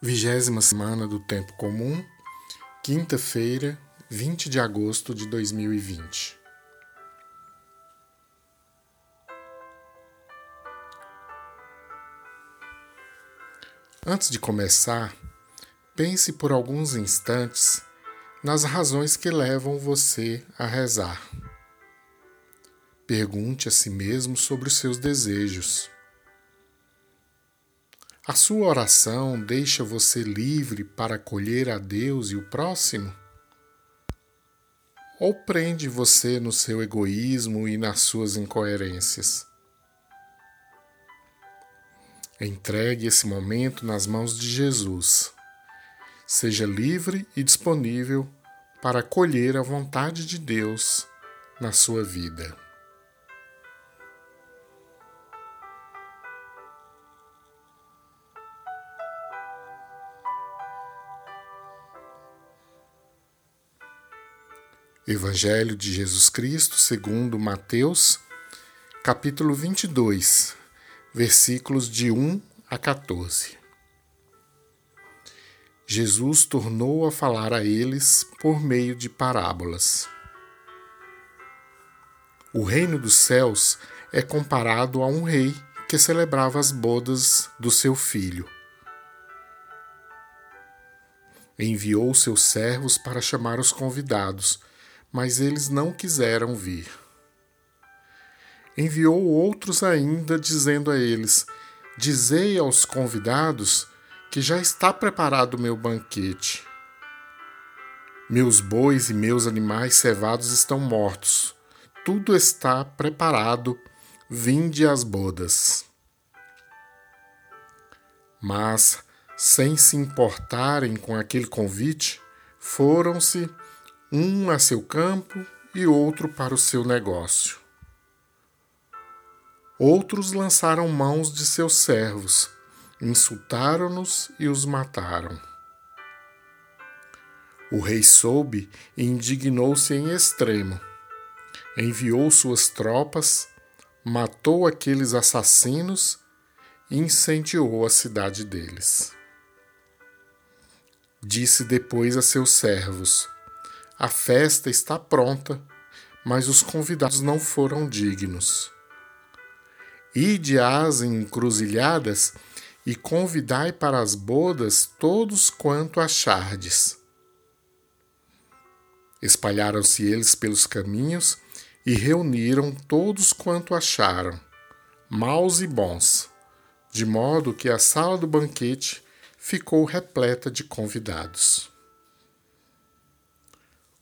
Vigésima semana do Tempo Comum, quinta-feira, 20 de agosto de 2020. Antes de começar, pense por alguns instantes nas razões que levam você a rezar. Pergunte a si mesmo sobre os seus desejos. A sua oração deixa você livre para acolher a Deus e o próximo? Ou prende você no seu egoísmo e nas suas incoerências? Entregue esse momento nas mãos de Jesus. Seja livre e disponível para acolher a vontade de Deus na sua vida. Evangelho de Jesus Cristo, segundo Mateus, capítulo 22, versículos de 1 a 14. Jesus tornou a falar a eles por meio de parábolas. O reino dos céus é comparado a um rei que celebrava as bodas do seu filho. Enviou seus servos para chamar os convidados mas eles não quiseram vir. Enviou outros ainda, dizendo a eles: Dizei aos convidados que já está preparado o meu banquete. Meus bois e meus animais cevados estão mortos. Tudo está preparado. Vinde às bodas. Mas, sem se importarem com aquele convite, foram-se um a seu campo e outro para o seu negócio. Outros lançaram mãos de seus servos, insultaram-nos e os mataram. O rei soube e indignou-se em extremo. Enviou suas tropas, matou aqueles assassinos e incendiou a cidade deles. Disse depois a seus servos: a festa está pronta, mas os convidados não foram dignos. Ide às encruzilhadas e convidai para as bodas todos quanto achardes. Espalharam-se eles pelos caminhos e reuniram todos quanto acharam, maus e bons, de modo que a sala do banquete ficou repleta de convidados.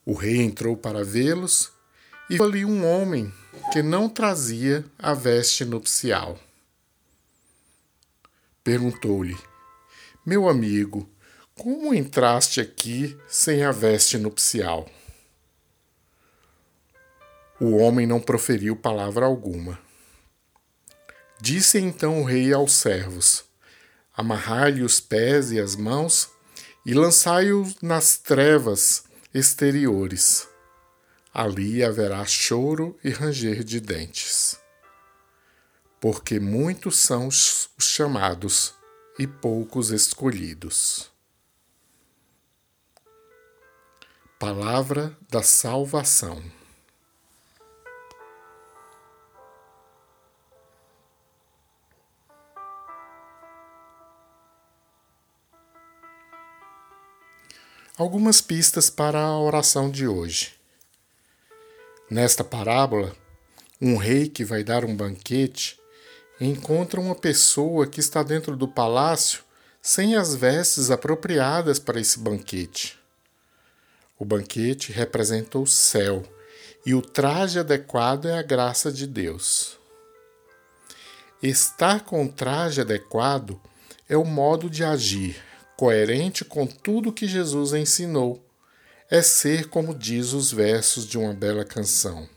O rei entrou para vê-los e viu ali um homem que não trazia a veste nupcial. Perguntou-lhe: Meu amigo, como entraste aqui sem a veste nupcial? O homem não proferiu palavra alguma. Disse então o rei aos servos: Amarrai-lhe os pés e as mãos e lançai-o nas trevas exteriores. Ali haverá choro e ranger de dentes. Porque muitos são os chamados e poucos escolhidos. Palavra da Salvação. Algumas pistas para a oração de hoje. Nesta parábola, um rei que vai dar um banquete encontra uma pessoa que está dentro do palácio sem as vestes apropriadas para esse banquete. O banquete representa o céu e o traje adequado é a graça de Deus. Estar com o traje adequado é o modo de agir, coerente com tudo que Jesus ensinou, é ser como diz os versos de uma bela canção.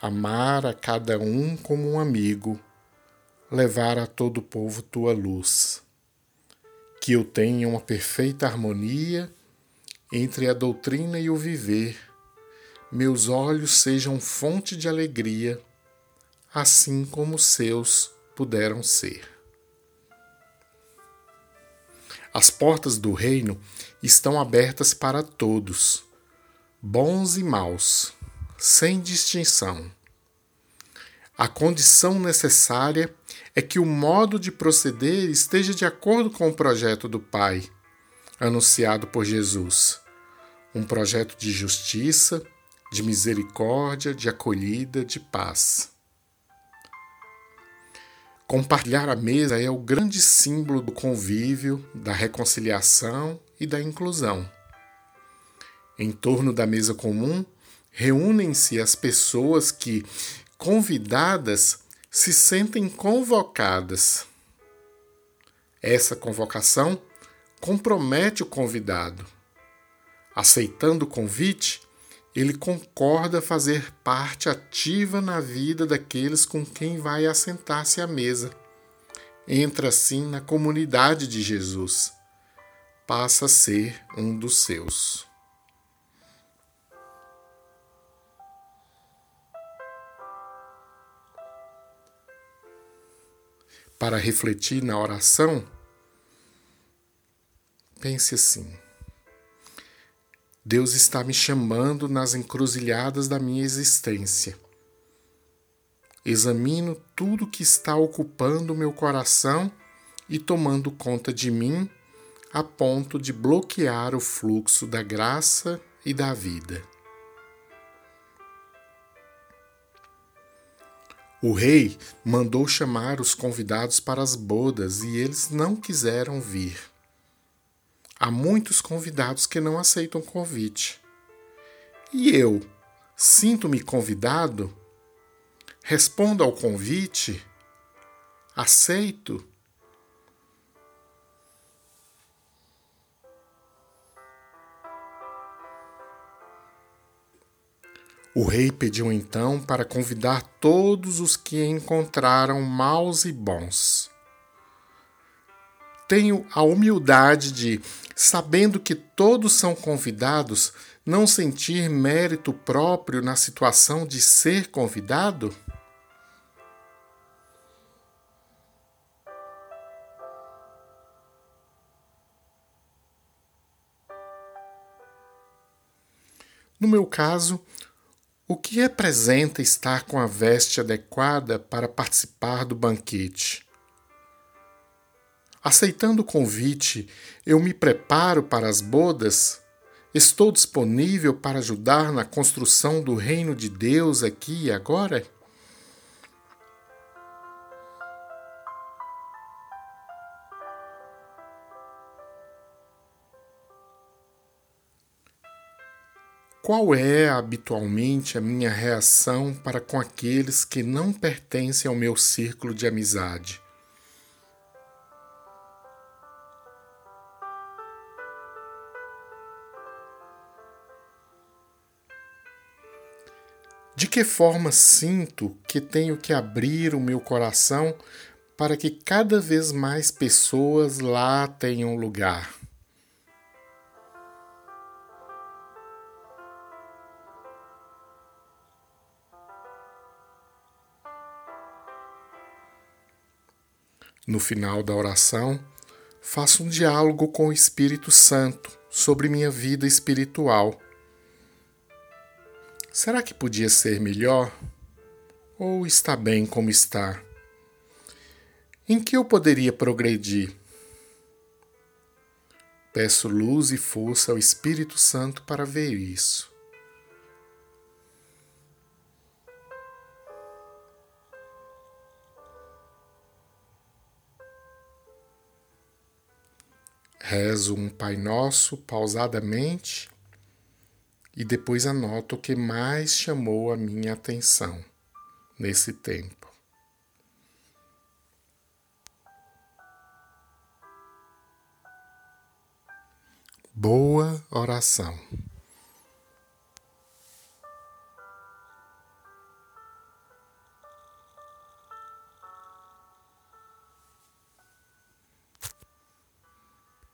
Amar a cada um como um amigo, levar a todo o povo tua luz. Que eu tenha uma perfeita harmonia entre a doutrina e o viver, meus olhos sejam fonte de alegria, assim como seus puderam ser. As portas do reino estão abertas para todos, bons e maus, sem distinção. A condição necessária é que o modo de proceder esteja de acordo com o projeto do Pai, anunciado por Jesus. Um projeto de justiça, de misericórdia, de acolhida, de paz. Compartilhar a mesa é o grande símbolo do convívio, da reconciliação e da inclusão. Em torno da mesa comum, reúnem-se as pessoas que, convidadas, se sentem convocadas. Essa convocação compromete o convidado. Aceitando o convite, ele concorda fazer parte ativa na vida daqueles com quem vai assentar-se à mesa. Entra assim na comunidade de Jesus. Passa a ser um dos seus. Para refletir na oração, pense assim. Deus está me chamando nas encruzilhadas da minha existência. Examino tudo que está ocupando meu coração e tomando conta de mim a ponto de bloquear o fluxo da graça e da vida. O rei mandou chamar os convidados para as bodas e eles não quiseram vir. Há muitos convidados que não aceitam convite. E eu, sinto-me convidado? Respondo ao convite? Aceito? O rei pediu então para convidar todos os que encontraram maus e bons tenho a humildade de, sabendo que todos são convidados, não sentir mérito próprio na situação de ser convidado? No meu caso, o que representa estar com a veste adequada para participar do banquete? Aceitando o convite, eu me preparo para as bodas? Estou disponível para ajudar na construção do reino de Deus aqui e agora? Qual é habitualmente a minha reação para com aqueles que não pertencem ao meu círculo de amizade? De que forma sinto que tenho que abrir o meu coração para que cada vez mais pessoas lá tenham lugar? No final da oração, faço um diálogo com o Espírito Santo sobre minha vida espiritual Será que podia ser melhor? Ou está bem como está? Em que eu poderia progredir? Peço luz e força ao Espírito Santo para ver isso. Rezo um Pai Nosso pausadamente e depois anoto o que mais chamou a minha atenção nesse tempo. Boa oração.